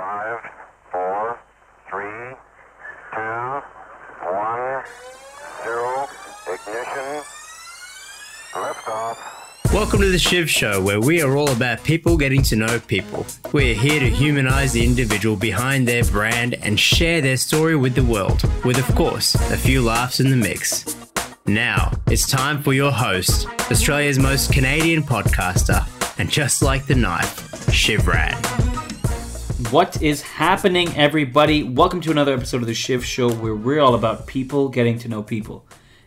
Five, four, three, two, one, zero. Ignition. Liftoff. Welcome to the Shiv Show, where we are all about people getting to know people. We're here to humanize the individual behind their brand and share their story with the world, with, of course, a few laughs in the mix. Now, it's time for your host, Australia's most Canadian podcaster, and just like the knife, Shiv Rad. What is happening, everybody? Welcome to another episode of the Shiv Show where we're all about people getting to know people.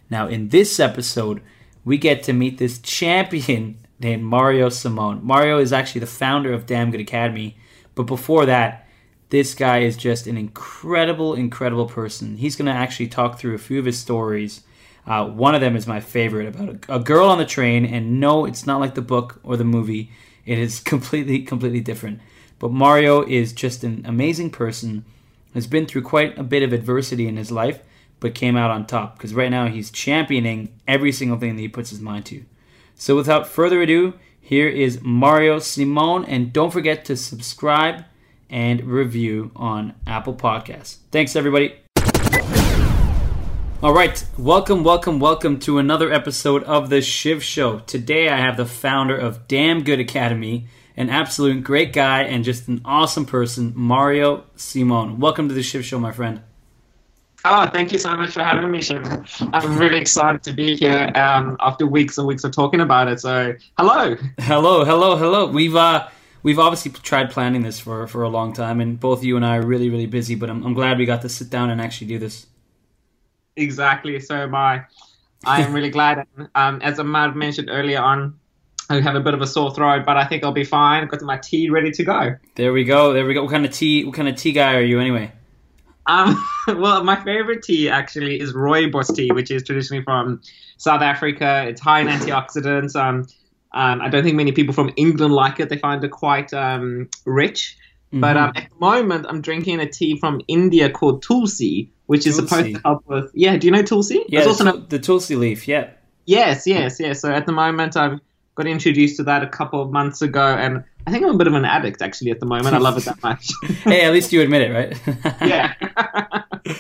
Now, in this episode, we get to meet this champion named Mario Simon. Mario is actually the founder of Damn Good Academy, but before that, this guy is just an incredible, incredible person. He's going to actually talk through a few of his stories. Uh, one of them is my favorite about a, a girl on the train, and no, it's not like the book or the movie. It is completely, completely different. But Mario is just an amazing person, has been through quite a bit of adversity in his life, but came out on top because right now he's championing every single thing that he puts his mind to. So without further ado, here is Mario Simon, and don't forget to subscribe and review on Apple Podcasts. Thanks, everybody. All right, welcome, welcome, welcome to another episode of the Shiv Show. Today I have the founder of Damn Good Academy, an absolute great guy and just an awesome person, Mario Simon. Welcome to the Shiv Show, my friend. Oh, thank you so much for having me, Shiv. I'm really excited to be here um, after weeks and weeks of talking about it. So, hello. Hello, hello, hello. We've uh, we've obviously tried planning this for for a long time, and both you and I are really, really busy. But I'm, I'm glad we got to sit down and actually do this. Exactly. So am I. I am really glad. Um, as have mentioned earlier on, I have a bit of a sore throat, but I think I'll be fine. I've got my tea ready to go. There we go. There we go. What kind of tea? What kind of tea guy are you anyway? Um, well, my favorite tea actually is rooibos tea, which is traditionally from South Africa. It's high in antioxidants. Um, um, I don't think many people from England like it. They find it quite um, rich. But um, at the moment, I'm drinking a tea from India called Tulsi, which is supposed to help with. Yeah, do you know Tulsi? Yeah, There's the, also tul- the tulsi leaf. Yeah. Yes, yes, yes. So at the moment, I've got introduced to that a couple of months ago, and I think I'm a bit of an addict actually at the moment. I love it that much. hey, at least you admit it, right? yeah.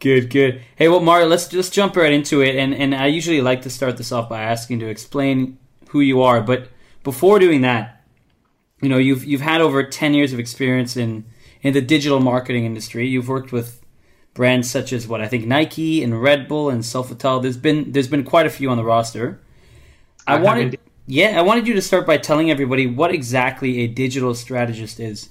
Good, good. Hey, well, Mario, let's just jump right into it. And and I usually like to start this off by asking to explain who you are. But before doing that, you know, you've you've had over ten years of experience in in the digital marketing industry. You've worked with brands such as what I think Nike and Red Bull and Sofitel. There's been there's been quite a few on the roster. I I wanted, indeed. Yeah, I wanted you to start by telling everybody what exactly a digital strategist is.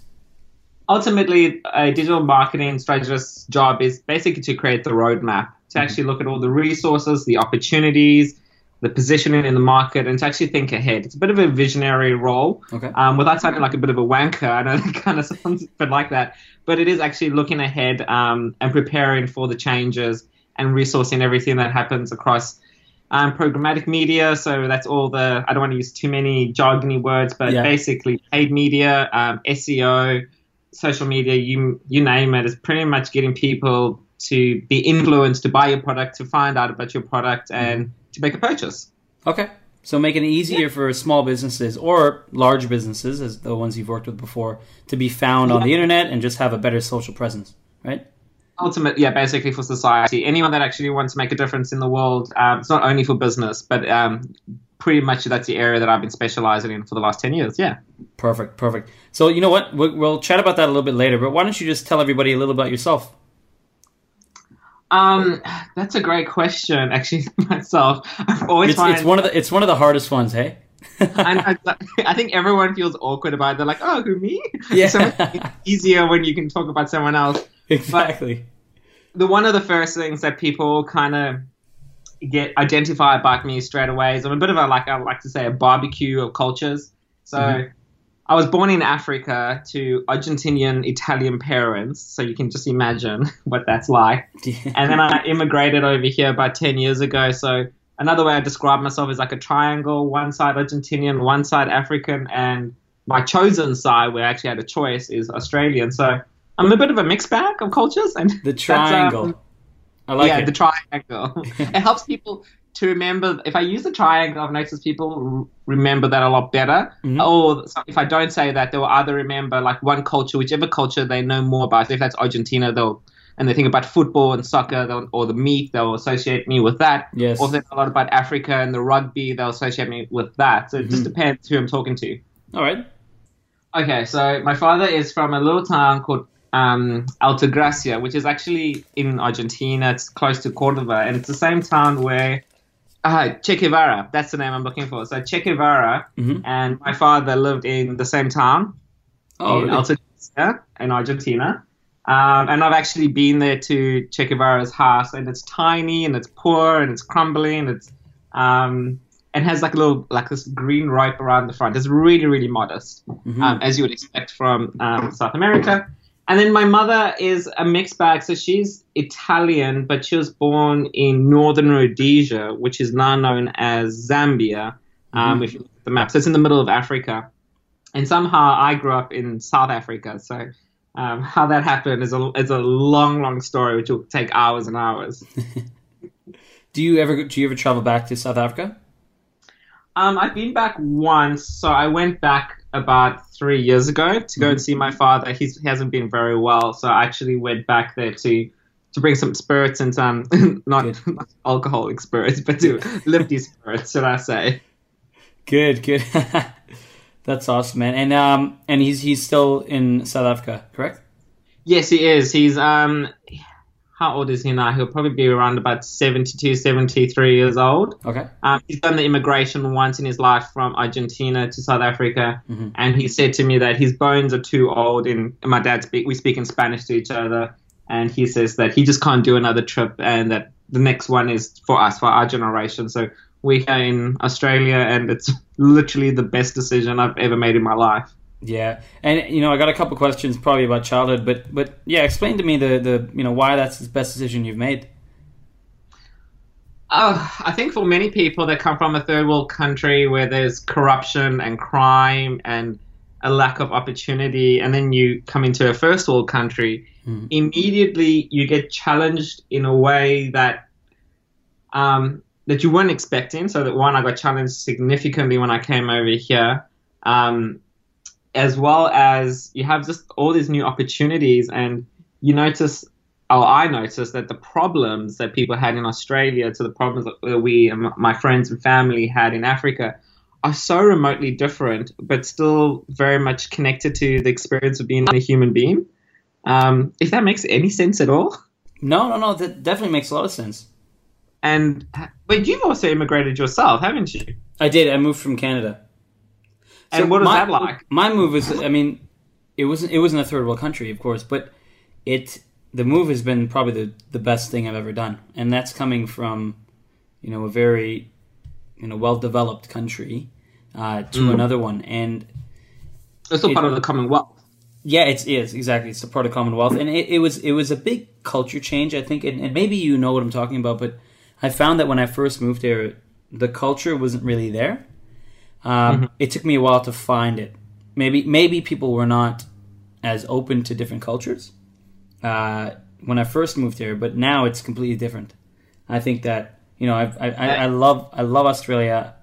Ultimately, a digital marketing strategist's job is basically to create the roadmap, to actually look at all the resources, the opportunities, the positioning in the market, and to actually think ahead. It's a bit of a visionary role. Okay. Um, without sounding like a bit of a wanker, I know it kind of sounds a bit like that, but it is actually looking ahead um, and preparing for the changes and resourcing everything that happens across um, programmatic media. So that's all the, I don't want to use too many jargony words, but Yeah. basically paid media, um, SEO, social media, you, you name it, is pretty much getting people to be influenced to buy your product, to find out about your product, and to make a purchase. Okay. So making it easier for small businesses or large businesses, as the ones you've worked with before, to be found on the internet and just have a better social presence, right? Ultimate, yeah, basically for society. Anyone that actually wants to make a difference in the world, um, it's not only for business, but um, pretty much that's the area that I've been specializing in for the last 10 years. Yeah. Perfect, perfect. So you know what? We'll, we'll chat about that a little bit later. But why don't you just tell everybody a little about yourself? Um, that's a great question, actually, myself. I've always It's, find, it's one of the it's one of the hardest ones, hey? I, I think everyone feels awkward about it. They're like, oh, who, me? Yeah. So it's easier when you can talk about someone else. exactly. The one of the first things that people kind of get identify about me straight away is I'm a bit of a like I like to say a barbecue of cultures. So Mhm. I was born in Africa to Argentinian Italian parents, so you can just imagine what that's like. And then I immigrated over here about 10 years ago. So another way I describe myself is like a triangle, one side Argentinian, one side African, and my chosen side, where I actually had a choice, is Australian. So I'm a bit of a mixed bag of cultures. And the triangle. um, I like yeah, it. the triangle. it helps people to remember if I use the triangle, I've noticed people remember that a lot better. Or so if I don't say that, they'll either remember like one culture, whichever culture they know more about. So if that's Argentina, they'll and they think about football and soccer or the meat, they'll associate me with that. Yes. Or if they know a lot about Africa and the rugby, they'll associate me with that. So it just depends who I'm talking to. All right. Okay, so my father is from a little town called um, Alta Gracia, which is actually in Argentina. It's close to Cordoba, and it's the same town where uh, Che Guevara. That's the name I'm looking for. So Che Guevara Mhm. and my father lived in the same town Oh, in really? Alta Gracia in Argentina. Um, and I've actually been there to Che Guevara's house, and it's tiny and it's poor and it's crumbling and it's um, and has like a little like this green rope around the front. It's really really modest, um, as you would expect from um, South America. And then my mother is a mixed bag, so she's Italian, but she was born in northern Rhodesia, which is now known as Zambia. Um, If you look at the map, so it's in the middle of Africa and somehow I grew up in South Africa. So um, how that happened is a is a long, long story, which will take hours and hours. Do you ever do you ever travel back to South Africa? Um, I've been back once, so I went back about three years ago to go and see my father. He's, he hasn't been very well, so I actually went back there to to bring some spirits and some not, not alcoholic spirits, but to lift these spirits, should I say? Good, good. That's awesome, man. And um, and he's he's still in South Africa, correct? Yes, he is. He's um, how old is he now? He'll probably be around about 72, 73 years old. Okay. Um, he's done the immigration once in his life from Argentina to South Africa, Mhm. and he said to me that his bones are too old. And my dad speak, we speak in Spanish to each other, and he says that he just can't do another trip, and that the next one is for us, for our generation. So we're here in Australia, and it's literally the best decision I've ever made in my life. Yeah, and you know, I got a couple questions probably about childhood, but but yeah, explain to me the the you know why that's the best decision you've made. Uh, I think for many people that come from a third world country where there's corruption and crime and a lack of opportunity, and then you come into a first world country, Mhm. immediately you get challenged in a way that um, that you weren't expecting. So that one, I got challenged significantly when I came over here, um, as well as you have just all these new opportunities, and you notice or I noticed that the problems that people had in Australia to the problems that we, and my friends and family had in Africa, are so remotely different, but still very much connected to the experience of being a human being. Um, if that makes any sense at all. No, no, no, that definitely makes a lot of sense. And but you've also immigrated yourself, haven't you? I did. I moved from Canada. And what was my, that like? My move was, I mean, it wasn't it wasn't a third world country, of course, but it the move has been probably the the best thing I've ever done, and that's coming from, you know, a very, you know, well developed country uh, to Mm. another one, and It's it- part of the Commonwealth. yeah, it's it is exactly. It's a part of Commonwealth, and it, it was it was a big culture change, I think, and, and maybe you know what I'm talking about. But I found that when I first moved there, the culture wasn't really there. Um, It took me a while to find it. Maybe maybe people were not as open to different cultures uh, when I first moved here, but now it's completely different. I think that you know I've, I I I love I love Australia.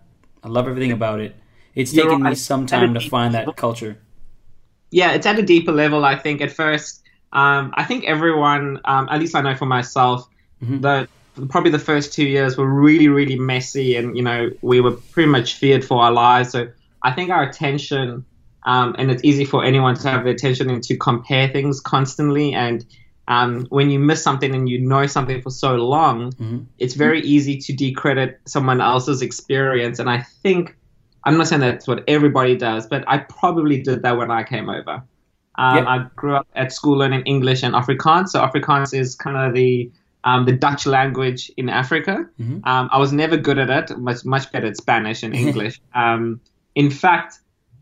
I love everything about it. It's You're taken me some time to find that culture. yeah, it's at a deeper level. I think at first, um, I think everyone, um, at least I know for myself, Mhm. the probably the first two years were really, really messy, and you know we were pretty much feared for our lives. So I think our attention, um, and it's easy for anyone to have the attention and to compare things constantly. And um, when you miss something and you know something for so long, Mhm. it's very easy to decredit someone else's experience. And I think I'm not saying that's what everybody does, but I probably did that when I came over. Um, Yeah. I grew up at school learning English and Afrikaans. So Afrikaans is kind of the um, the Dutch language in Africa. Mhm. Um, I was never good at it. Much much better at Spanish and English. um, in fact,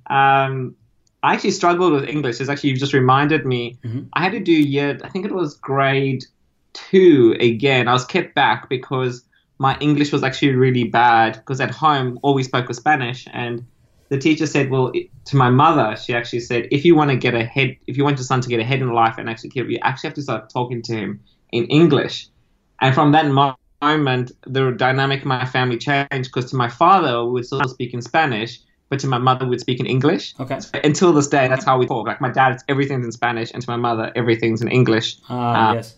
um, I actually struggled with English. It's actually you've just reminded me. Mhm. I had to do year. I think it was grade two again. I was kept back because my English was actually really bad. Because at home all we spoke was Spanish, and the teacher said, "Well, to my mother, she actually said, if you want to get ahead, if you want your son to get ahead in life and actually keep, you actually have to start talking to him in English." And from that moment, the dynamic in my family changed because to my father, we would still speak in Spanish, but to my mother, we'd speak in English. Okay. Until this day, that's how we talk. Like my dad, everything's in Spanish, and to my mother, everything's in English. Ah, Uh, yes.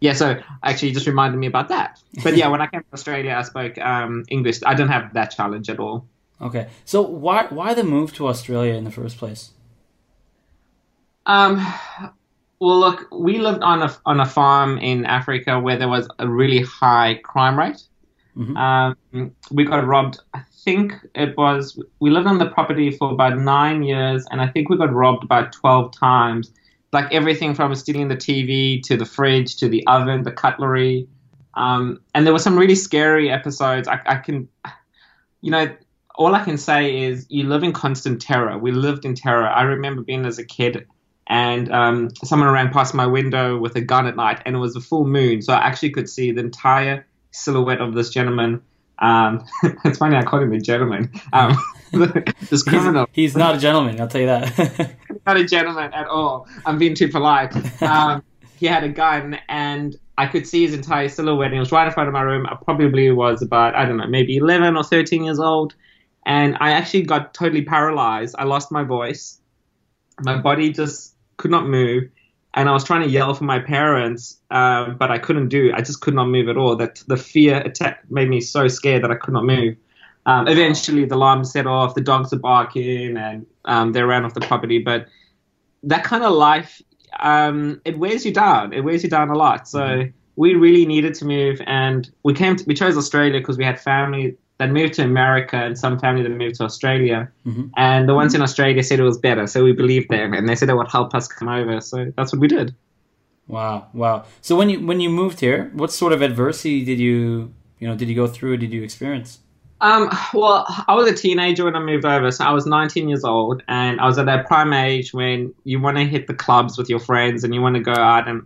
Yeah, so actually, just reminded me about that. But yeah, when I came to Australia, I spoke um, English. I didn't have that challenge at all. Okay. So why why the move to Australia in the first place? Um, well, look, we lived on a on a farm in Africa where there was a really high crime rate. Mhm. Um, we got robbed. I think it was we lived on the property for about nine years, and I think we got robbed about twelve times. Like everything from stealing the TV to the fridge to the oven, the cutlery. Um, and there were some really scary episodes. I, I can, you know, all I can say is you live in constant terror. We lived in terror. I remember being as a kid and um, someone ran past my window with a gun at night, and it was a full moon, so I actually could see the entire silhouette of this gentleman. Um, it's funny I called him a gentleman. Um, this criminal, He's not a gentleman, I'll tell you that. not a gentleman at all. I'm being too polite. Um, he had a gun, and I could see his entire silhouette. And he was right in front of my room. I probably was about I don't know, maybe 11 or 13 years old, and I actually got totally paralyzed. I lost my voice. My body just could not move, and I was trying to yell for my parents, um, but I couldn't do. I just could not move at all. That the fear attack made me so scared that I could not move. Um, eventually, the alarm set off. The dogs are barking, and um, they ran off the property. But that kind of life, um, it wears you down. It wears you down a lot. So we really needed to move, and we came. To, we chose Australia because we had family that moved to America and some family that moved to Australia. Mhm. And the ones in Australia said it was better, so we believed them, and they said it would help us come over. So that's what we did. wow, wow. So when you when you moved here, what sort of adversity did you you know did you go through? Did you experience? Um, well, I was a teenager when I moved over, so I was 19 years old, and I was at that prime age when you want to hit the clubs with your friends and you want to go out and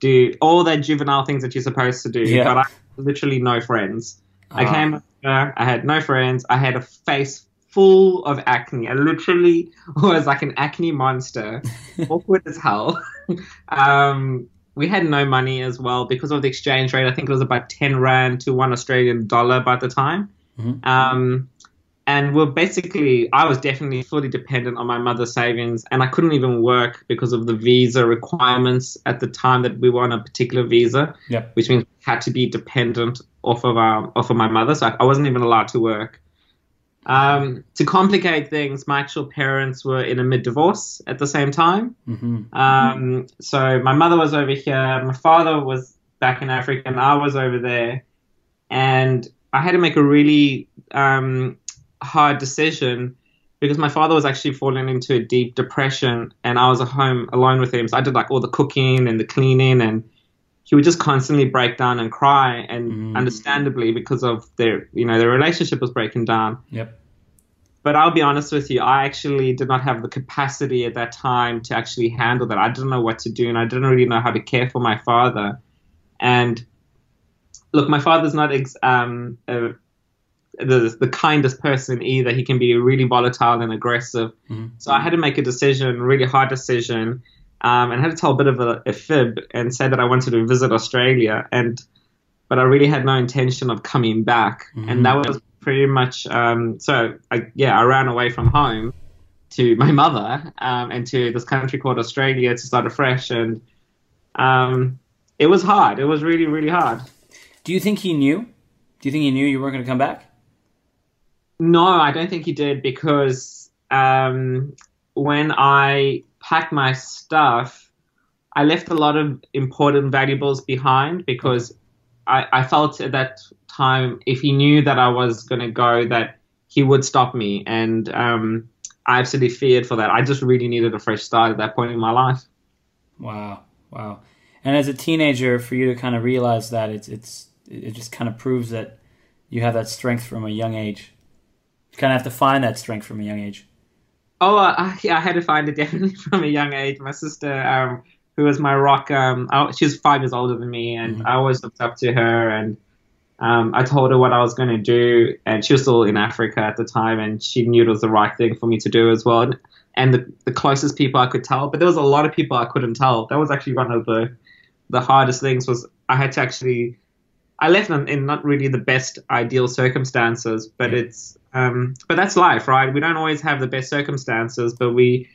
do all the juvenile things that you're supposed to do. Yeah. But I had literally no friends. I Ah. came over, I had no friends, I had a face full of acne. I literally was like an acne monster, awkward as hell. um, we had no money as well because of the exchange rate. I think it was about 10 rand to one Australian dollar by the time. Mhm. Um, and we're basically, I was definitely fully dependent on my mother's savings, and I couldn't even work because of the visa requirements at the time that we were on a particular visa, Yep. which means we had to be dependent off of our, off of my mother. So I, I wasn't even allowed to work. Um, to complicate things, my actual parents were in a mid divorce at the same time. hmm Um, so my mother was over here, my father was back in Africa, and I was over there. And I had to make a really um, hard decision because my father was actually falling into a deep depression, and I was at home alone with him. So I did like all the cooking and the cleaning, and he would just constantly break down and cry, and Mm. understandably because of their, you know, their relationship was breaking down Yep. but I'll be honest with you, I actually did not have the capacity at that time to actually handle that. I didn't know what to do, and I didn't really know how to care for my father. And look, my father's not ex- um, uh, the the kindest person either. He can be really volatile and aggressive. Mhm. So I had to make a decision, really hard decision, um, and I had to tell a bit of a, a fib and say that I wanted to visit Australia, and but I really had no intention of coming back, Mhm. and that was pretty much. Um, so I, yeah, I ran away from home to my mother um, and to this country called Australia to start afresh, and um, it was hard. It was really, really hard. Do you think he knew? Do you think he knew you weren't going to come back? No, I don't think he did because um, when I packed my stuff, I left a lot of important valuables behind because I, I felt at that time if he knew that I was going to go, that he would stop me. And um, I absolutely feared for that. I just really needed a fresh start at that point in my life. Wow, wow. And as a teenager, for you to kind of realize that, it's it's it just kind of proves that you have that strength from a young age. Kind of have to find that strength from a young age. Oh, uh, yeah, I had to find it definitely from a young age. My sister, um, who was my rock, um, I, she was five years older than me, and Mhm. I always looked up to her. And um, I told her what I was going to do, and she was still in Africa at the time, and she knew it was the right thing for me to do as well. And, and the, the closest people I could tell, but there was a lot of people I couldn't tell. That was actually one of the the hardest things was I had to actually I left them in not really the best ideal circumstances, but it's um, but that's life, right? We don't always have the best circumstances, but we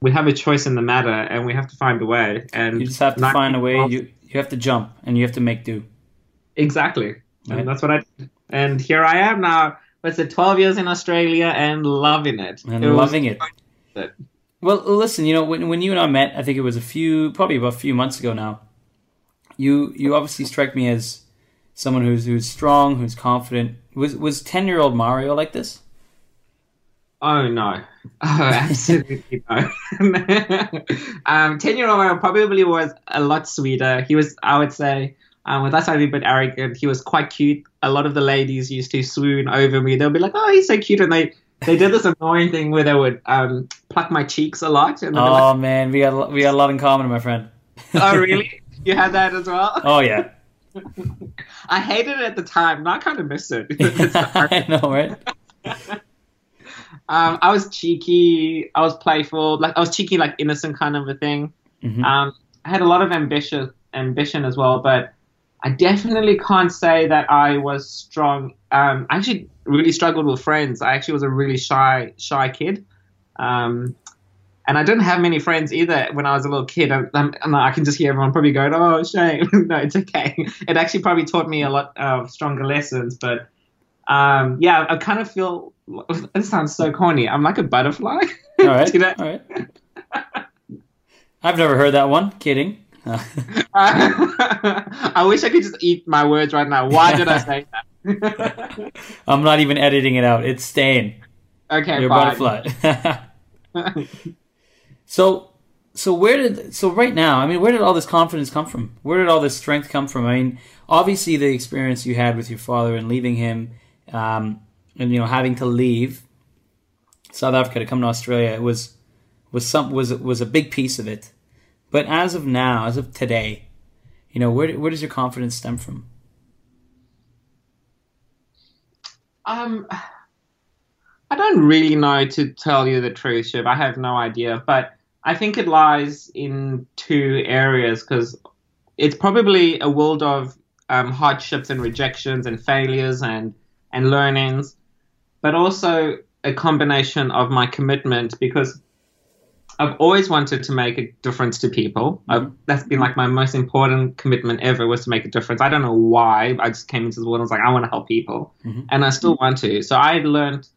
we have a choice in the matter, and we have to find a way. And You just have to find a way. You you have to jump and you have to make do. exactly, Right. and that's what I did. And here I am now. What's it? Twelve years in Australia and loving it. And It loving it. it. Well, listen, you know, when, when you and I met, I think it was a few, probably about a few months ago now. You you obviously strike me as someone who's who's strong, who's confident. Was was ten year old Mario like this? Oh no. Oh, absolutely no. um, ten-year-old Mario probably was a lot sweeter. He was, I would say, um, with us, I'd be a bit arrogant. He was quite cute. A lot of the ladies used to swoon over me. They'll be like, "Oh, he's so cute," and they they did this annoying thing where they would um, pluck my cheeks a lot. And Oh like, man, we got we got a lot in common, my friend. "Oh, really? You had that as well?" Oh yeah, I hated it at the time. Now I kind of miss it. I know, right? um, I was cheeky. I was playful. Like I was cheeky, like innocent kind of a thing. Mhm. Um, I had a lot of ambition, ambition as well, but I definitely can't say that I was strong. Um, I actually really struggled with friends. I actually was a really shy, shy kid. Um, and I didn't have many friends either when I was a little kid. And I can just hear everyone probably going, "Oh, shame." no, it's okay. It actually probably taught me a lot of stronger lessons. But um, yeah, I kind of feel. This sounds so corny. I'm like a butterfly. All right, You know? all right. I've never heard that one. Kidding. I wish I could just eat my words right now. Why did I say that? I'm not even editing it out. It's staying. okay, You're a fine. butterfly. So, so where did so right now? I mean, where did all this confidence come from? Where did all this strength come from? I mean, obviously the experience you had with your father and leaving him, um, and you know having to leave South Africa to come to Australia was was some was was a big piece of it. But as of now, as of today, you know, where where does your confidence stem from? Um, I don't really know to tell you the truth, Shiv. I have no idea, but I think it lies in two areas because it's probably a world of um, hardships and rejections and failures and and learnings, but also a combination of my commitment because I've always wanted to make a difference to people. I've, that's been like my most important commitment ever was to make a difference. I don't know why. I just came into the world and was like, I want to help people, Mhm. and I still want to. So I learned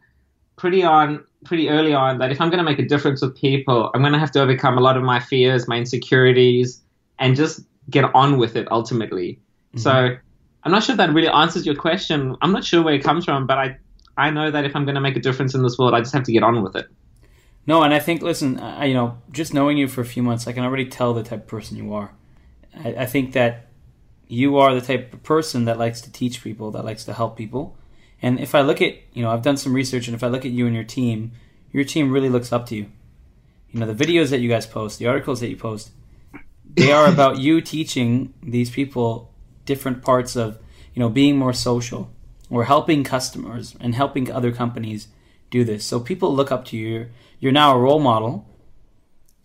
pretty on, pretty early on that if I'm going to make a difference with people, I'm going to have to overcome a lot of my fears, my insecurities, and just get on with it ultimately. Mm-hmm. So I'm not sure if that really answers your question. I'm not sure where it comes from, but I I know that if I'm going to make a difference in this world, I just have to get on with it. No, and I think, listen, I, you know, just knowing you for a few months, I can already tell the type of person you are. I, I think that you are the type of person that likes to teach people, that likes to help people. And if I look at, you know, I've done some research, and if I look at you and your team, your team really looks up to you. You know, the videos that you guys post, the articles that you post, they are about you teaching these people different parts of, you know, being more social or helping customers and helping other companies do this. So people look up to you. You're, now a role model.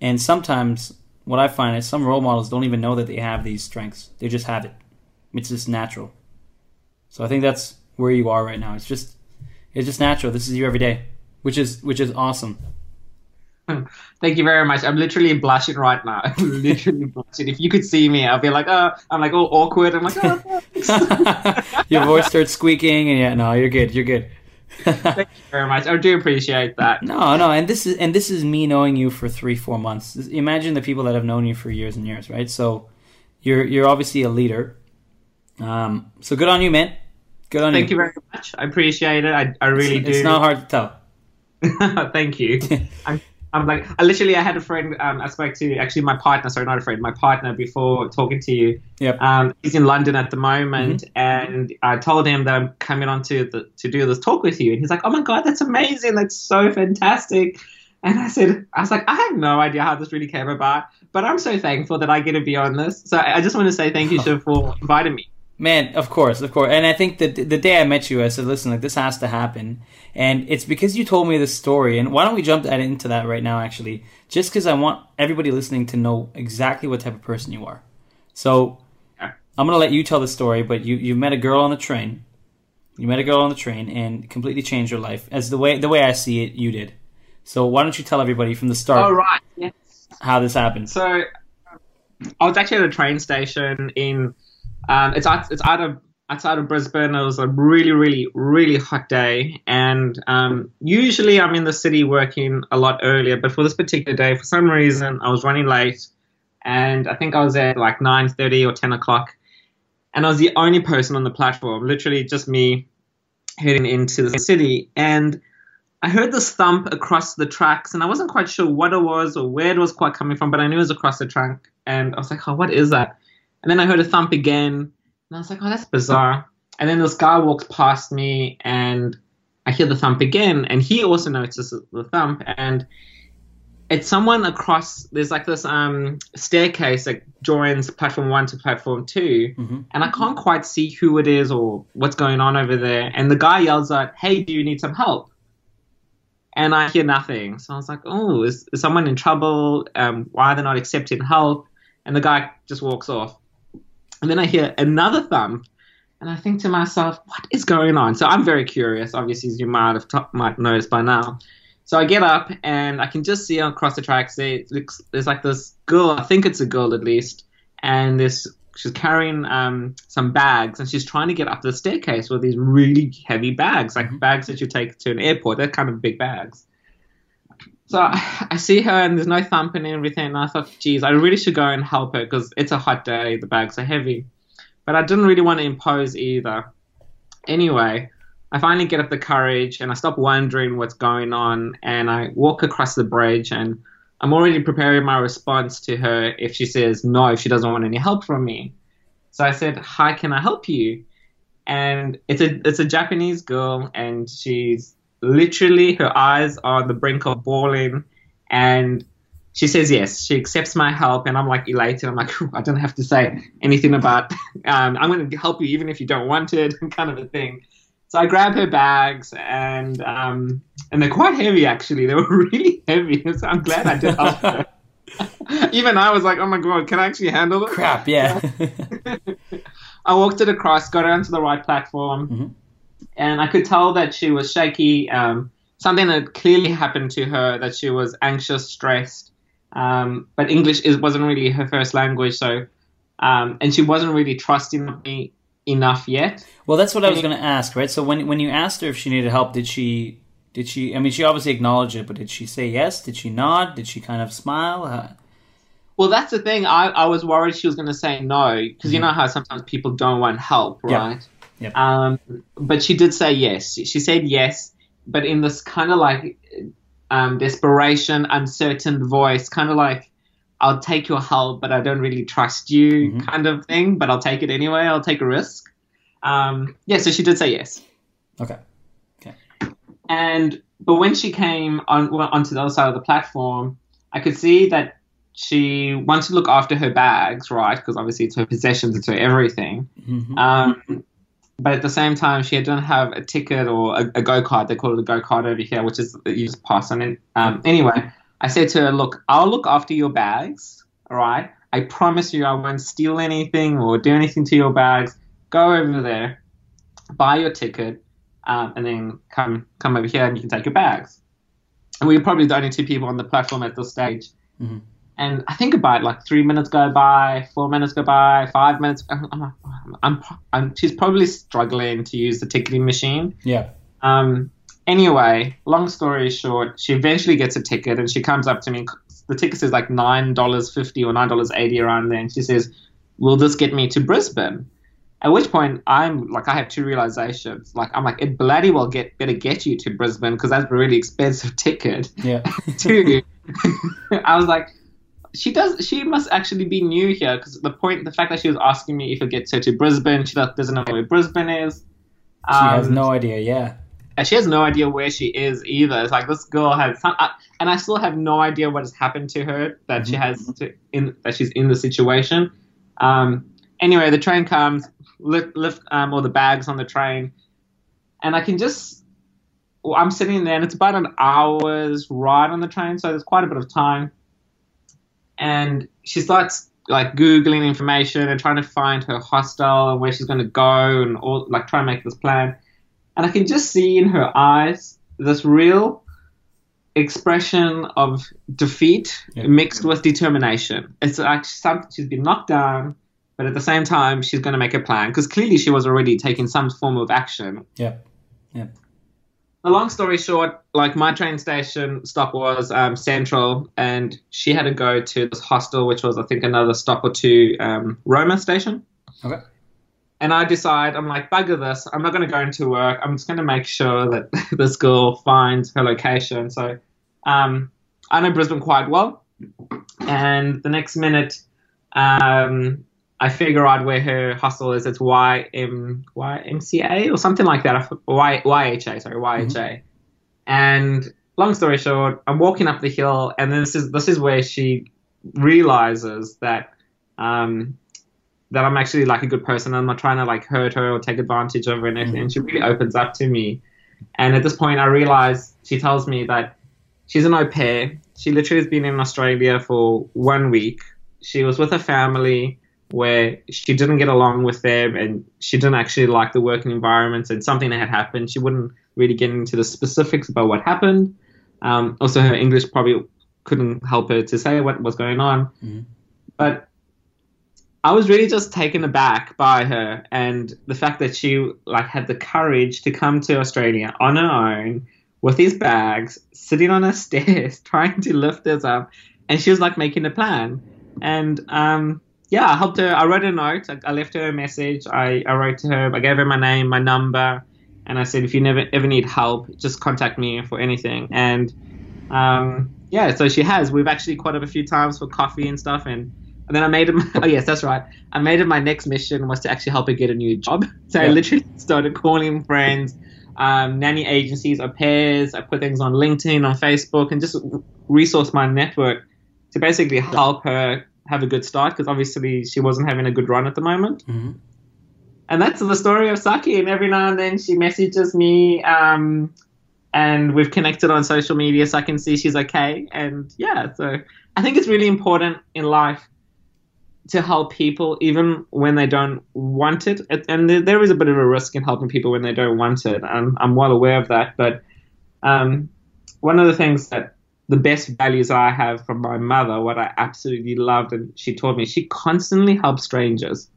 And sometimes what I find is some role models don't even know that they have these strengths. They just have it. It's just natural. So I think that's where you are right now. It's just it's just natural. This is you every day, which is which is awesome. Thank you very much. I'm literally blushing right now. I'm literally blushing. If you could see me, I'll be like, oh, I'm like all awkward. I'm like, oh. Your voice starts squeaking, and yeah, no, you're good. You're good. Thank you very much. I do appreciate that. No, no, and this is and this is me knowing you for three, four months. Imagine the people that have known you for years and years, right? So you're you're obviously a leader. Um, so good on you, man. Good on Thank you. you very much. I appreciate it. I, I really it's, do. It's not hard to tell. Thank you. I'm, I'm like, I literally, I had a friend. Um, I spoke to actually my partner. Sorry, not a friend. My partner before talking to you. Yep. Um, he's in London at the moment, and I told him that I'm coming on to the to do this talk with you, and he's like, "Oh my god, that's amazing! That's so fantastic!" And I said, I was like, I have no idea how this really came about, but I'm so thankful that I get to be on this. So I I just want to say thank you, Shiv, for inviting me. Man, of course, of course. And I think that the day I met you, I said, listen, like this has to happen. And it's because you told me this story. And why don't we jump that into that right now, actually? Just because I want everybody listening to know exactly what type of person you are. So. I'm gonna let you tell the story, but you you met a girl on the train. You met a girl on the train and completely changed your life, as the way the way I see it, you did. So why don't you tell everybody from the start Oh right, yeah. how this happened? So I was actually at a train station in um, it's out, it's out of outside of Brisbane. It was a really really really hot day, and um, usually I'm in the city working a lot earlier, but for this particular day, for some reason, I was running late, and I think I was at like nine thirty or ten o'clock, and I was the only person on the platform, literally just me heading into the city, and I heard this thump across the tracks, and I wasn't quite sure what it was or where it was quite coming from, but I knew it was across the track, and I was like, "Oh, what is that?" And then I heard a thump again, and I was like, "Oh, that's bizarre." And then this guy walks past me, and I hear the thump again, and he also notices the thump, and it's someone across. There's like this um, staircase that joins platform one to platform 2 Mhm. and I can't quite see who it is or what's going on over there. And the guy yells out, "Hey, do you need some help?" and I hear nothing. So I was like, oh, is, is someone in trouble? Um, why are they not accepting help? And the guy just walks off. And then I hear another thump, and I think to myself, what is going on? So I'm very curious, obviously, as you might have t- might noticed by now. So I get up, and I can just see across the tracks there, looks- there's like this girl, I think it's a girl at least, and this she's carrying um, some bags, and she's trying to get up the staircase with these really heavy bags, like bags that you take to an airport. They're kind of big bags. So I, see her, and there's no thumping and everything. And I thought, geez, I really should go and help her because it's a hot day. The bags are heavy, but I didn't really want to impose either. Anyway, I finally get up the courage and I stop wondering what's going on, and I walk across the bridge and I'm already preparing my response to her if she says no, if she doesn't want any help from me. So I said, "Hi, can I help you?" And it's a it's a Japanese girl, and she's literally her eyes are on the brink of bawling, and she says yes. She accepts my help, and I'm like elated. I'm like, I don't have to say anything about. Um, I'm going to help you even if you don't want it, kind of a thing. So I grab her bags, and um, and they're quite heavy actually. They were really heavy, so I'm glad I did help her. Even I was like, oh my god, can I actually handle it? Crap, yeah. I walked it across, got her onto the right platform, Mhm. And I could tell that she was shaky. Um, something that clearly happened to her that she was anxious, stressed. Um, but English is, wasn't really her first language, so um, and she wasn't really trusting me enough yet. well, that's what I was going to ask, right? So when when you asked her if she needed help, did she did she? I mean, she obviously acknowledged it, but did she say yes? Did she nod? Did she kind of smile? Uh, Well, that's the thing. I, I was worried she was going to say no because you know how sometimes people don't want help, Yeah. Yep. Um, but she did say yes. She, she said yes, but in this kind of like um, desperation, uncertain voice, kind of like, I'll take your help, but I don't really trust you, Mhm. kind of thing. But I'll take it anyway. I'll take a risk. Um, yeah, so she did say yes. okay. Okay. And but when she came on well, onto the other side of the platform, I could see that she wanted to look after her bags, right? Because obviously it's her possessions, it's her everything. Mhm. Um, but at the same time, she didn't have a ticket or a, a go card. They call it a go card over here, which is you just pass on it. Um, anyway, I said to her, "Look, I'll look after your bags. All right. I promise you, I won't steal anything or do anything to your bags. Go over there, buy your ticket, um, and then come come over here and you can take your bags." And we were probably the only two people on the platform at this stage. Mhm. And I think about like three minutes go by, four minutes go by, five minutes. I'm, I'm, I'm, I'm, she's probably struggling to use the ticketing machine. Yeah. Um, anyway, long story short, she eventually gets a ticket and she comes up to me. The ticket says like nine dollars fifty or nine dollars eighty around there, and she says, "Will this get me to Brisbane?" At which point, I'm like, I have two realizations. Like, I'm like, it bloody well get better get you to Brisbane because that's a really expensive ticket. Yeah. Two, I was like, she does. She must actually be new here because the point, the fact that she was asking me if it gets her to Brisbane, she doesn't know where Brisbane is. She has Um, no idea. Yeah. and she has no idea where she is either. It's like this girl has some, I, and I still have no idea what has happened to her that she has to, in that she's in the situation. Um, anyway, the train comes, lift, lift um, all the bags on the train, and I can just. Well, I'm sitting there, and it's about an hour's ride on the train, so there's quite a bit of time. And she starts like googling information and trying to find her hostel and where she's going to go and all like try and make this plan. And I can just see in her eyes this real expression of defeat Yeah. mixed with determination. It's like something she's been knocked down, but at the same time she's going to make a plan because clearly she was already taking some form of action. Yeah. Yeah. The long story short, like my train station stop was um, central, and she had to go to this hostel, which was I think another stop or two, um, Roma station. Okay. And I decide, I'm like, bugger this. I'm not going to go into work. I'm just going to make sure that this girl finds her location. So um, I know Brisbane quite well. And the next minute, um, I figure out where her hostel is. It's YM, YMCA or something like that. Y, YHA, sorry, YHA. And long story short, I'm walking up the hill, and this is this is where she realizes that um, that I'm actually like a good person. I'm not trying to like hurt her or take advantage of her and everything. And she really opens up to me. And at this point, I realize she tells me that she's an au pair. She literally has been in Australia for one week. She was with her family where she didn't get along with them and she didn't actually like the working environment and something that had happened. She wouldn't really get into the specifics about what happened. Um, also, her English probably couldn't help her to say what was going on. Mhm. But I was really just taken aback by her and the fact that she like had the courage to come to Australia on her own with these bags, sitting on her stairs, trying to lift us up, and she was like making a plan. And um, yeah, I helped her. I wrote a note. I, I left her a message. I, I wrote to her. I gave her my name, my number, and I said, if you never ever need help, just contact me for anything. And um, yeah, so she has. We've actually caught up a few times for coffee and stuff. And, and then I made him. Oh yes, that's right. I made it my next mission was to actually help her get a new job. So I literally started calling friends, um, nanny agencies, au pairs. I put things on LinkedIn, on Facebook, and just resource my network to basically help her have a good start because obviously she wasn't having a good run at the moment. Mhm. And that's the story of Saki. And every now and then she messages me, um, and we've connected on social media, so I can see she's okay. And yeah, so I think it's really important in life to help people even when they don't want it. And- there is a bit of a risk in helping people when they don't want it. I'm, I'm well aware of that. But um, one of the things that the best values I have from my mother, what I absolutely loved, and she taught me, she constantly helped strangers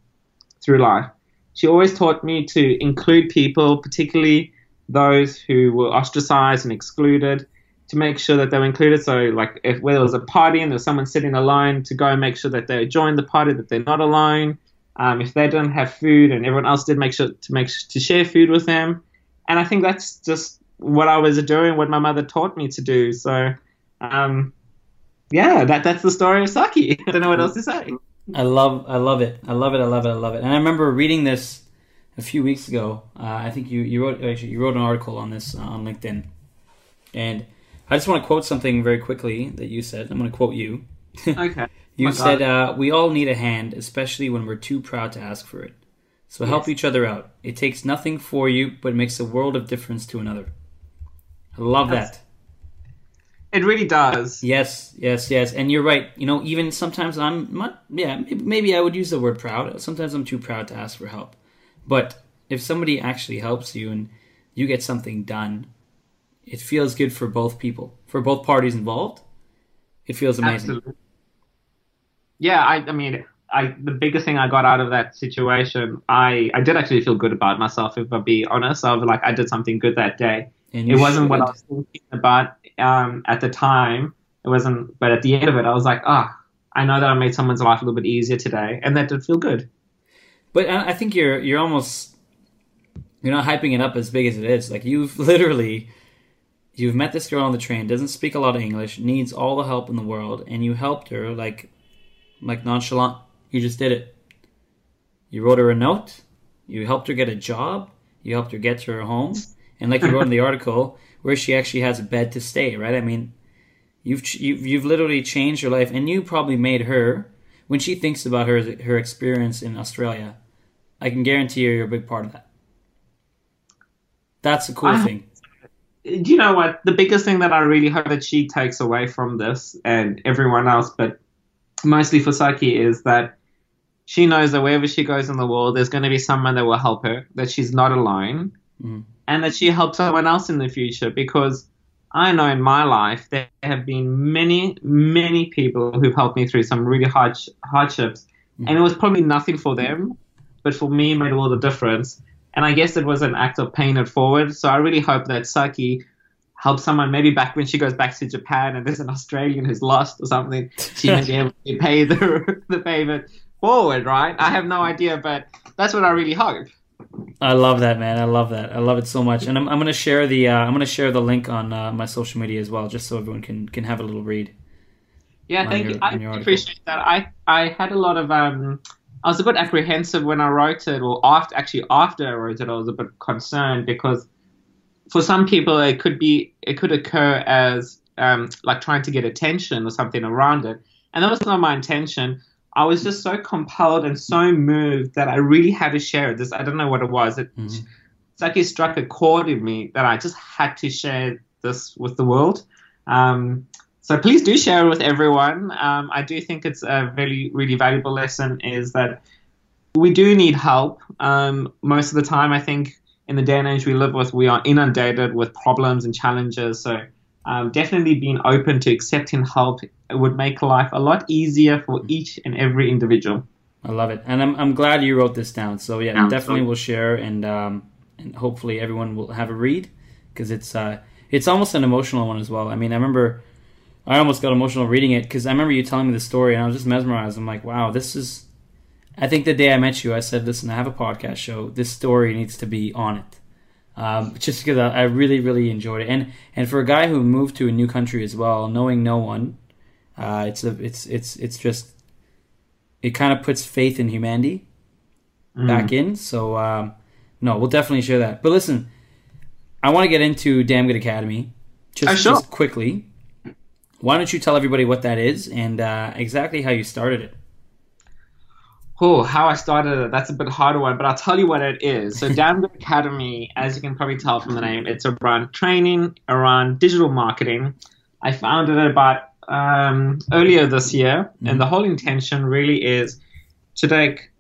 through life. She always taught me to include people, particularly those who were ostracized and excluded, to make sure that they were included. So, like, if where there was a party and there was someone sitting alone, to go and make sure that they joined the party, that they're not alone. Um, if they don't have food and everyone else did, make sure to make to share food with them. And I think that's just what I was doing, what my mother taught me to do. So, um, yeah, that that's the story of Saki. I don't know what else to say. I love, I love it. I love it. I love it. I love it. And I remember reading this a few weeks ago. Uh, I think you, you wrote actually you wrote an article on this uh, on LinkedIn, and I just want to quote something very quickly that you said. I'm going to quote you. Okay. You Oh said uh, we all need a hand, especially when we're too proud to ask for it. So help Yes. each other out. It takes nothing for you, but makes a world of difference to another. I love That's- that. It really does. Yes, yes, yes. And you're right. You know, even sometimes I'm not, yeah, maybe- I would use the word proud. Sometimes I'm too proud to ask for help. But if somebody actually helps you and you get something done, it feels good for both people, for both parties involved. It feels amazing. Absolutely. Yeah, I, I mean, I the biggest thing I got out of that situation, I, I did actually feel good about myself, if I be honest. I was like, I did something good that day. And It wasn't what I was thinking about um, at the time. It wasn't, but at the end of it, I was like, ah, I know that I made someone's life a little bit easier today, and that did feel good. But I I think you're you're almost you're not hyping it up as big as it is. Like you've literally you've met this girl on the train, doesn't speak a lot of English, needs all the help in the world, and you helped her like like nonchalant. You just did it. You wrote her a note. You helped her get a job. You helped her get to her home, and like you wrote in the article, where she actually has a bed to stay. Right? I mean, you've you've, you've literally changed her life, and you probably made her when she thinks about her her experience in Australia. I can guarantee you, you're a big part of that. That's a cool I- thing. Do you know what? The biggest thing that I really hope that she takes away from this, and everyone else, but mostly for Saki is that she knows that wherever she goes in the world, there's going to be someone that will help her, that she's not alone, Mhm. And that she helps someone else in the future. Because I know in my life there have been many, many people who've helped me through some really hard hardships, mm-hmm. and it was probably nothing for them, but for me, it made all the difference. And I guess it was an act of paying it forward. So I really hope that Saki helps someone maybe back when she goes back to Japan and there's an Australian who's lost or something, she may be able to pay the the payment forward, right? I have no idea, but that's what I really hope. I love that, man. I love that. I love it so much. And I'm, I'm gonna share the uh, I'm gonna share the link on uh, my social media as well, just so everyone can can have a little read. Yeah, thank your- you. I on your article. appreciate that. I I had a lot of um. I was a bit apprehensive when I wrote it, or after actually after I wrote it, I was a bit concerned because for some people it could be it could occur as um, like trying to get attention or something around it, and that was not my intention. I was just so compelled and so moved that I really had to share. This I don't know what it was. It Mhm. it's like it struck a chord in me that I just had to share this with the world. Um, so please do share it with everyone. Um, I do think it's a really, really valuable lesson is that we do need help. Um, most of the time, I think in the day and age we live with, we are inundated with problems and challenges. So um, definitely being open to accepting help would make life a lot easier for each and every individual. I love it, and I'm I'm glad you wrote this down. So yeah, Yeah. definitely we'll share, and um, and hopefully everyone will have a read because it's uh it's almost an emotional one as well. I mean, I remember I almost got emotional reading it because I remember you telling me the story, and I was just mesmerized. I'm like, wow, this is. I think the day I met you, I said, listen, I have a podcast show. This story needs to be on it. Um, just because I, I really, really enjoyed it, and and for a guy who moved to a new country as well, knowing no one, uh, it's a it's it's it's just it kind of puts faith in humanity back in. So um, no, we'll definitely share that. But listen, I want to get into Damn Good Academy just, sure. just quickly. Why don't you tell everybody what that is and uh, exactly how you started it? Oh, how I started it. That's a bit harder one, but I'll tell you what it is. So, Damn Good Academy, as you can probably tell from the name, it's around training around digital marketing. I founded it about um, earlier this year, and the whole intention really is to take.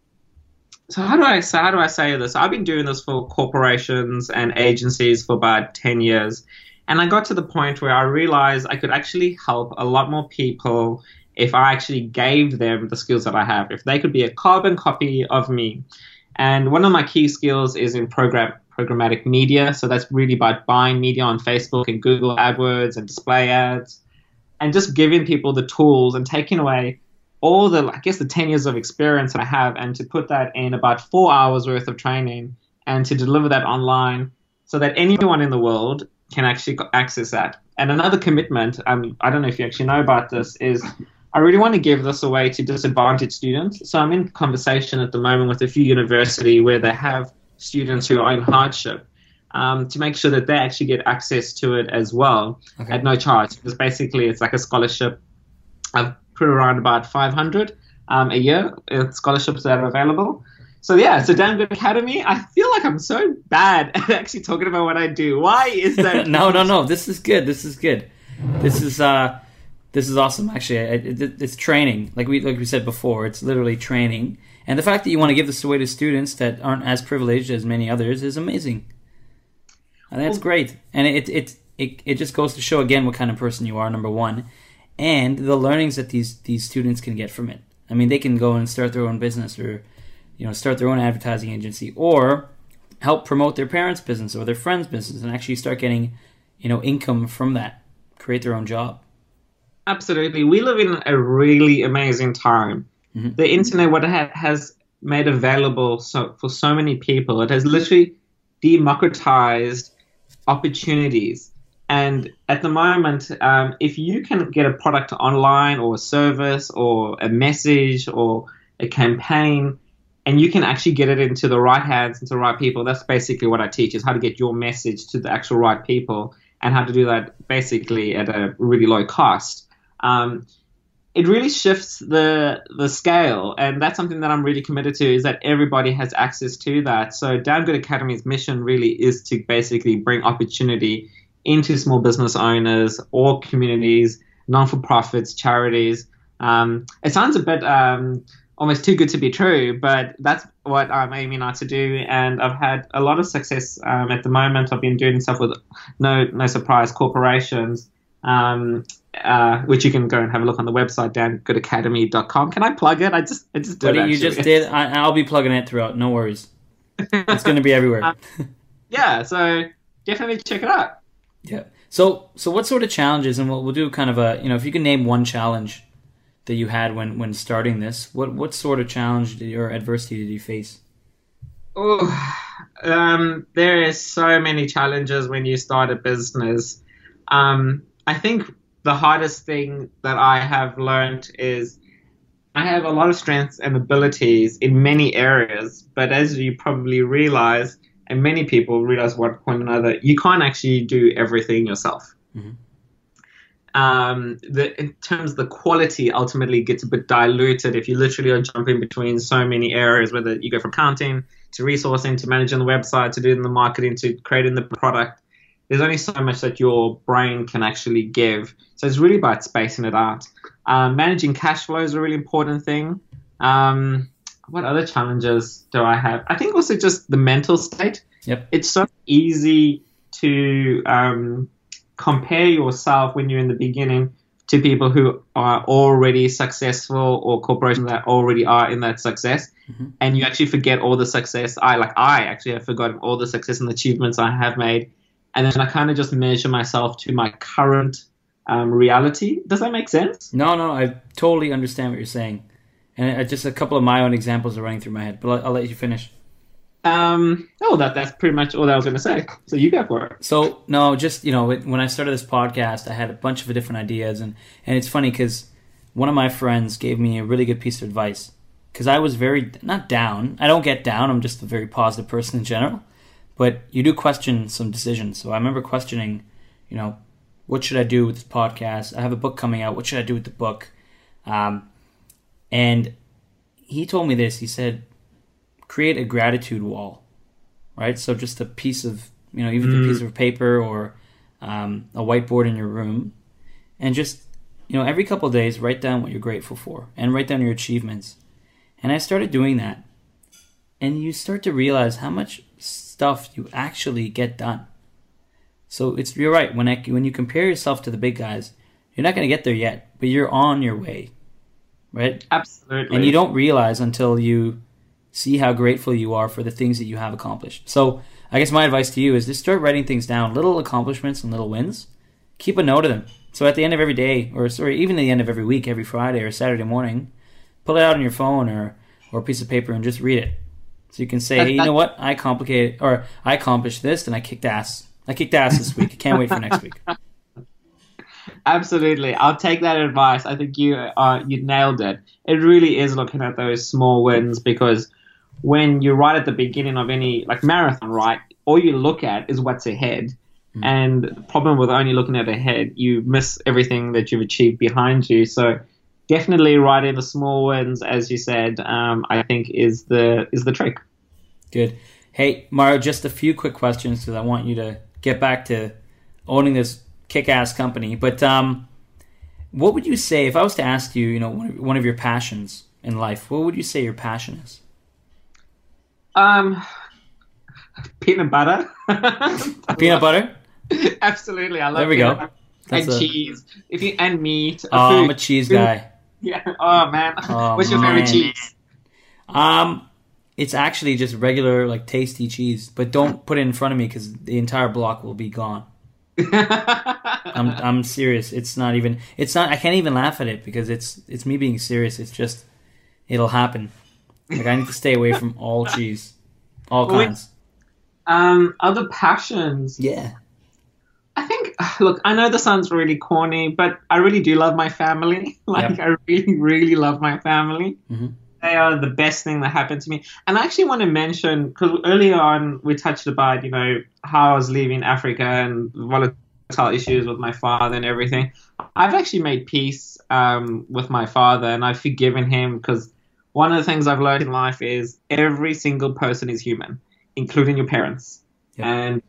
So how do I say how do I say this? I've been doing this for corporations and agencies for about ten years, and I got to the point where I realized I could actually help a lot more people if I actually gave them the skills that I have. If they could be a carbon copy of me. And one of my key skills is in program programmatic media. So that's really about buying media on Facebook and Google AdWords and display ads and just giving people the tools and taking away all the I guess the 10 years of experience that I have and to put that in about 4 hours worth of training and to deliver that online so that anyone in the world can actually access that. And another commitment, um, I don't know if you actually know about this, is I really want to give this away to disadvantaged students. So I'm in conversation at the moment with a few university where they have students who are in hardship um, to make sure that they actually get access to it as well Okay. at no charge. Because basically it's like a scholarship. I've put around about 500 um, a year uh, scholarships that are available. So yeah, so Damn Good Academy. I feel like I'm so bad at actually talking about what I do. Why is that? no, no, no. This is good. This is good. This is uh, this is awesome. Actually, I- it, it's training. Like we like we said before, it's literally training. And the fact that you want to give this away to students that aren't as privileged as many others is amazing. And that's great. And it it it it just goes to show again what kind of person you are. Number one, and the learnings that these these students can get from it. I mean, they can go and start their own business or you know start their own advertising agency or help promote their parents' business or their friend's business and actually start getting you know income from that create their own job Absolutely. We live in a really amazing time. Mhm. The internet, what it ha- has made available so, for so many people, it has literally democratized opportunities. And at the moment, um, if you can get a product online or a service or a message or a campaign, and you can actually get it into the right hands, into the right people, that's basically what I teach is how to get your message to the actual right people and how to do that basically at a really low cost. Um, it really shifts the the scale, and that's something that I'm really committed to. Is that everybody has access to that. So Damn Good Academy's mission really is to basically bring opportunity into small business owners or communities, non for profits, charities, Um, it sounds a bit um, almost too good to be true, but that's what I'm aiming at to do, and I've had a lot of success um, at the moment. I've been doing stuff with no no surprise corporations. Um, uh, which you can go and have a look on the website damngoodacademy.com. Can I plug it? I just I just did. Buddy, you just did. I, I'll be plugging it throughout. No worries. It's going to be everywhere. Uh, yeah, so definitely check it out. Yeah. So so what sort of challenges? And we'll we'll do kind of a you know if you can name one challenge that you had when when starting this, what what sort of challenge did, or adversity did you face? Oh, um, there is so many challenges when you start a business. Um, I think the hardest thing that I have learned is I have a lot of strengths and abilities in many areas, but as you probably realize, and many people realize at one point or another, you can't actually do everything yourself. Mm-hmm. Um, the, in terms of the quality, ultimately gets a bit diluted if you literally are jumping between so many areas, whether you go from counting to resourcing to managing the website to doing the marketing to creating the product there's only so much that your brain can actually give. So it's really about spacing it out. Um, managing cash flow is a really important thing. Um, what other challenges do I have? I think also just the mental state. Yep. It's so easy to um, compare yourself when you're in the beginning to people who are already successful or corporations that already are in that success mm-hmm. and you actually forget all the success i like i actually have forgotten all the success and achievements i have made and then I kind of just measure myself to my current um, reality. Does that make sense? No, no, I totally understand what you're saying, and uh, just a couple of my own examples are running through my head. But I'll, I'll let you finish. Um, oh, that that's pretty much all that I was going to say. So you go for it. So no, just you know, when I started this podcast, I had a bunch of different ideas, and and it's funny because one of my friends gave me a really good piece of advice because I was very not down. I don't get down. I'm just a very positive person in general. But you do question some decisions. So I remember questioning, you know, what should I do with this podcast? I have a book coming out. What should I do with the book? Um, and he told me this. He said, create a gratitude wall, right? So just a piece of, you know, even mm. a piece of paper or um, a whiteboard in your room, and just, you know, every couple days write down what you're grateful for and write down your achievements. And I started doing that, and you start to realize how much stuff you actually get done. So it's you're right when I, when you compare yourself to the big guys, you're not going to get there yet, but you're on your way, right? Absolutely. And you don't realize until you see how grateful you are for the things that you have accomplished. So I guess my advice to you is just start writing things down, little accomplishments and little wins. Keep a note of them. So at the end of every day, or sorry, even at the end of every week, every Friday or Saturday morning, pull it out on your phone or or a piece of paper and just read it. So you can say, hey, you know what? I complicated or I accomplished this and I kicked ass. I kicked ass this week. I can't wait for next week. Absolutely, I'll take that advice. I think you uh, you nailed it. It really is looking at those small wins because when you're right at the beginning of any like marathon, right, all you look at is what's ahead. Mm. And the problem with only looking at ahead, you miss everything that you've achieved behind you. So definitely writing the small wins, as you said, um, I think is the is the trick. Good. Hey, Mario, just a few quick questions because I want you to get back to owning this kick-ass company. But um, what would you say if I was to ask you, you know, one of your passions in life? What would you say your passion is? Um, peanut butter. peanut butter. Absolutely, I love. There we go. and a... cheese. If you and meat. Oh, food. I'm a cheese guy. Yeah. Oh man. Oh, What's your favorite cheese? Um, it's actually just regular like tasty cheese, but don't put it in front of me because the entire block will be gone. I'm I'm serious. It's not even. It's not. I can't even laugh at it because it's it's me being serious. It's just it'll happen. Like I need to stay away from all cheese, all kinds. Um, other passions. Yeah. I think, look, I know this sounds really corny, but I really do love my family. Like, yep. I really, really love my family. Mm-hmm. They are the best thing that happened to me. And I actually want to mention, because earlier on we touched about, you know, how I was leaving Africa and volatile issues with my father and everything. I've actually made peace um, with my father and I've forgiven him because one of the things I've learned in life is every single person is human, including your parents. Yep. And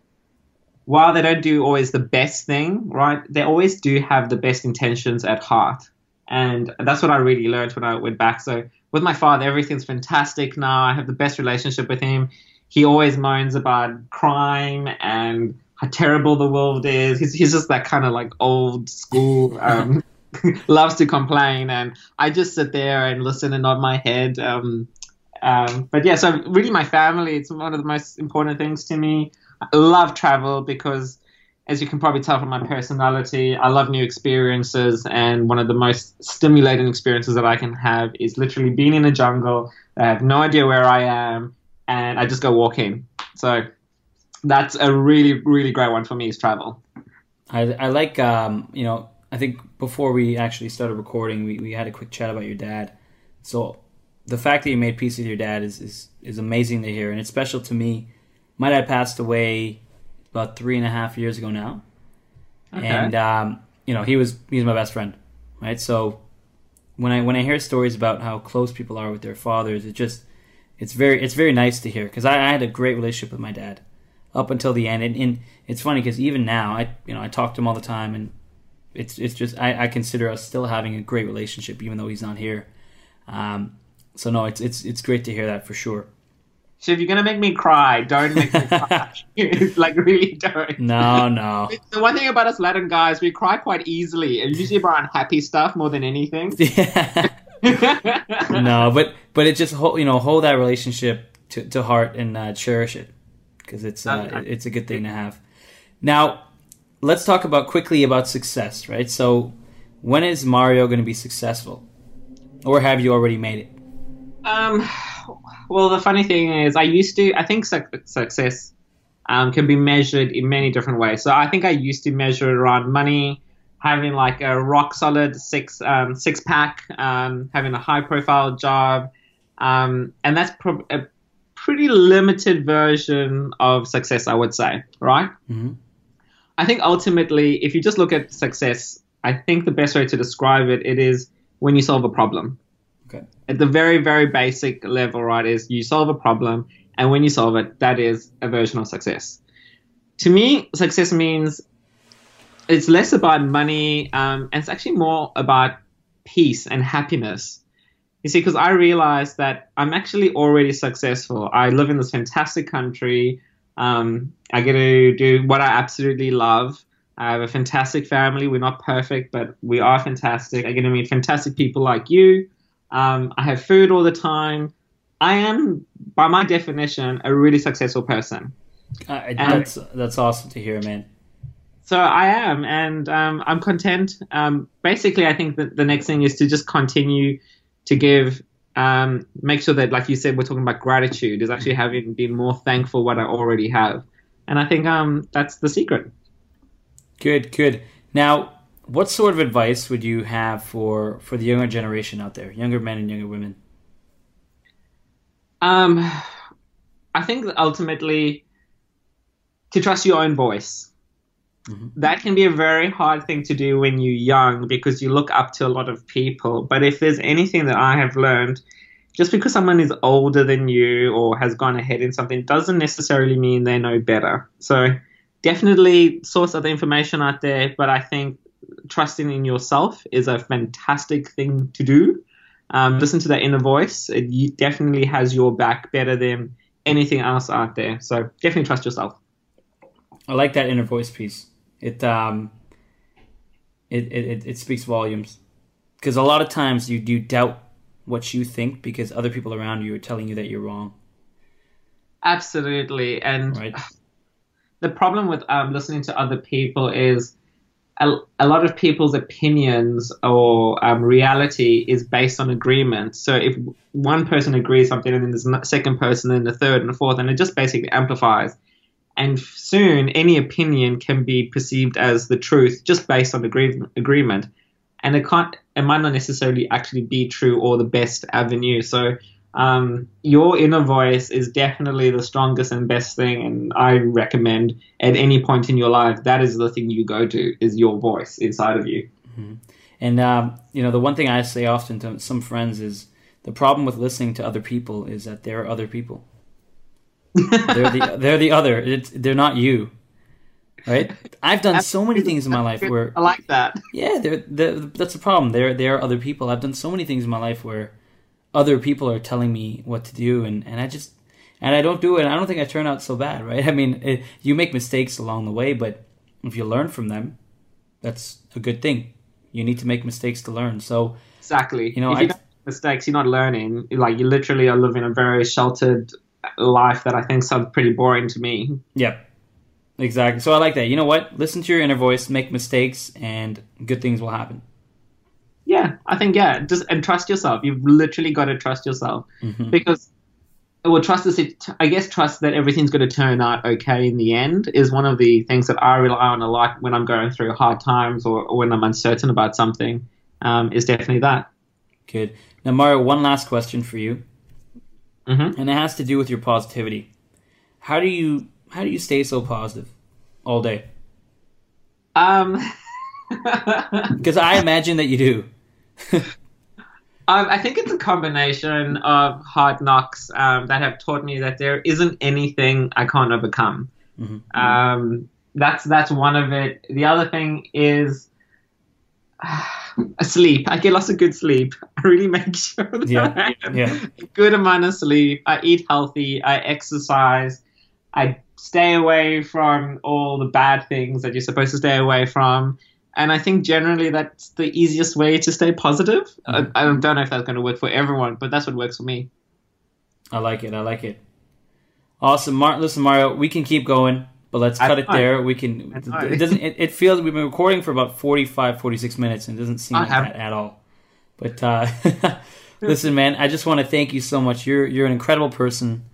while they don't do always the best thing, right, they always do have the best intentions at heart. and that's what I really learned when I went back. So with my father, everything's fantastic now. I have the best relationship with him. He always moans about crime and how terrible the world is. He's, he's just that kind of like old school, um, loves to complain. And I just sit there and listen and nod my head. Um, um, but yeah, so really my family, it's one of the most important things to me. I love travel because as you can probably tell from my personality, I love new experiences, and one of the most stimulating experiences that I can have is literally being in a jungle. I have no idea where I am, and I just go walking. So that's a really, really great one for me is travel. I, I like, um, you know, I think before we actually started recording, we, we had a quick chat about your dad. So the fact that you made peace with your dad is, is, is amazing to hear, and it's special to me. My dad passed away about three and a half years ago now, okay. and um, you know he was he's my best friend, right? So when I when I hear stories about how close people are with their fathers, it just it's very it's very nice to hear because I, I, had a great relationship with my dad up until the end, and, and it's funny because even now I you know I talk to him all the time, and it's it's just I, I consider us still having a great relationship even though he's not here. Um, so no, it's it's it's great to hear that for sure. So if you're gonna make me cry, don't make me cry. like really don't. No, no. The one thing about us Latin guys, we cry quite easily, and usually about unhappy stuff more than anything. Yeah. no, but but it just hold, you know hold that relationship to, to heart and uh, cherish it because it's uh, okay. it's a good thing to have. Now, let's talk about quickly about success, right? So, when is Mario going to be successful, or have you already made it? Um well, the funny thing is, I used to. I think su- success um, can be measured in many different ways. So I think I used to measure it around money, having like a rock solid six um, six pack, um, having a high profile job, um, and that's pro- a pretty limited version of success, I would say. Right. Mm-hmm. I think ultimately, if you just look at success, I think the best way to describe it, it is when you solve a problem. Okay. At the very, very basic level, right, is you solve a problem, and when you solve it, that is a version of success. To me, success means it's less about money, um, and it's actually more about peace and happiness. You see, because I realized that I'm actually already successful. I live in this fantastic country. Um, I get to do what I absolutely love. I have a fantastic family. We're not perfect, but we are fantastic. I get to meet fantastic people like you. Um, I have food all the time. I am, by my definition, a really successful person. Uh, that's that's awesome to hear, man. So I am, and um, I'm content. Um, basically, I think that the next thing is to just continue to give, um, make sure that, like you said, we're talking about gratitude, is actually having been more thankful what I already have, and I think um, that's the secret. Good, good. Now, what sort of advice would you have for for the younger generation out there, younger men and younger women? Um, I think ultimately to trust your own voice. Mm-hmm. That can be a very hard thing to do when you're young because you look up to a lot of people. But if there's anything that I have learned, just because someone is older than you or has gone ahead in something doesn't necessarily mean they know better. So definitely source other information out there, but I think trusting in yourself is a fantastic thing to do. Um, listen to that inner voice. It definitely has your back better than anything else out there. So definitely trust yourself. I like that inner voice piece. It um, it it, it speaks volumes because a lot of times you do doubt what you think because other people around you are telling you that you're wrong. Absolutely, and right. the problem with um, listening to other people is a, a lot of people's opinions or um, reality is based on agreement. So if one person agrees something and then there's a second person and a third and a fourth, and it just basically amplifies. And soon any opinion can be perceived as the truth just based on agree- agreement. And it can't, it might not necessarily actually be true or the best avenue. So um, your inner voice is definitely the strongest and best thing and i recommend at any point in your life that is the thing you go to is your voice inside of you mm-hmm. and um, you know the one thing i say often to some friends is the problem with listening to other people is that there are other people they're the they're the other it's, they're not you right? I've done so many things in my life where I like that. yeah, they're, they're, that's the problem. There there are other people. I've done so many things in my life where other people are telling me what to do, and, and I just and I don't do it. And I don't think I turn out so bad, right? I mean, it, you make mistakes along the way, but if you learn from them, that's a good thing. You need to make mistakes to learn. So Exactly. You know, if I- don't make mistakes, you're not learning. Like you literally are living a very sheltered life that I think sounds pretty boring to me. Yep. exactly. So I like that. You know what? Listen to your inner voice, make mistakes, and good things will happen. Yeah, I think yeah, just and trust yourself. You've literally got to trust yourself Mhm. because well, trust is it. I guess trust that everything's going to turn out okay in the end is one of the things that I rely on a lot when I'm going through hard times or, or when I'm uncertain about something. Um, is definitely that. Good. Now, Mario, one last question for you, Mhm. and it has to do with your positivity. How do you how do you stay so positive all day? Um, Because I imagine that you do. Um, I think it's a combination of hard knocks um, that have taught me that there isn't anything I can't overcome. Mhm. Um, that's that's one of it. The other thing is sleep. I get lots of good sleep. I really make sure that Yeah, I get yeah. a good amount of sleep. I eat healthy. I exercise. I stay away from all the bad things that you're supposed to stay away from. And I think generally that's the easiest way to stay positive. I, I don't know if that's going to work for everyone, but that's what works for me. I like it. I like it. Awesome, Mar- Listen, Mario, we can keep going, but let's I cut it know. there. We can. I. It doesn't. It, it feels we've been recording for about 45, 46 minutes, and it doesn't seem I like that at all. But uh, listen, man, I just want to thank you so much. You're you're an incredible person.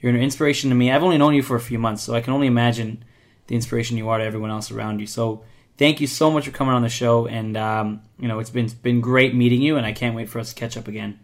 You're an inspiration to me. I've only known you for a few months, so I can only imagine the inspiration you are to everyone else around you. So thank you so much for coming on the show, and um, you know it's been it's been great meeting you, and I can't wait for us to catch up again.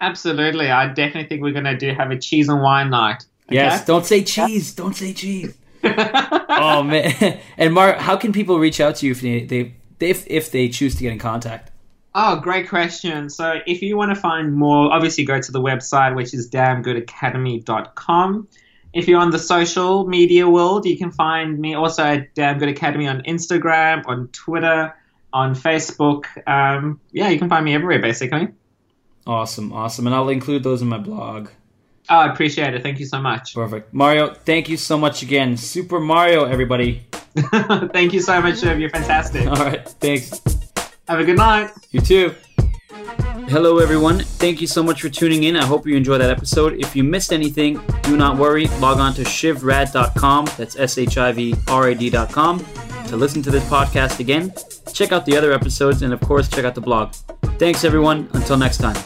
Absolutely. I definitely think we're going to do have a cheese and wine night. Yes, don't say cheese. Don't say cheese. oh man! And Mark, how can people reach out to you if they, they if if they choose to get in contact? Oh, great question. So, if you want to find more, obviously go to the website, which is damngoodacademy.com. If you're on the social media world, you can find me also at Damn Good Academy on Instagram, on Twitter, on Facebook. Um, yeah, you can find me everywhere, basically. Awesome, awesome, and I'll include those in my blog. Oh, I appreciate it. Thank you so much. Perfect, Mario. Thank you so much again, Super Mario, everybody. Thank you so much, Shiv. You're fantastic. All right, thanks. Have a good night. You too. Hello, everyone. Thank you so much for tuning in. I hope you enjoyed that episode. If you missed anything, do not worry. Log on to shivrad.com. That's S H I V R A D.com to listen to this podcast again. Check out the other episodes and, of course, check out the blog. Thanks, everyone. Until next time.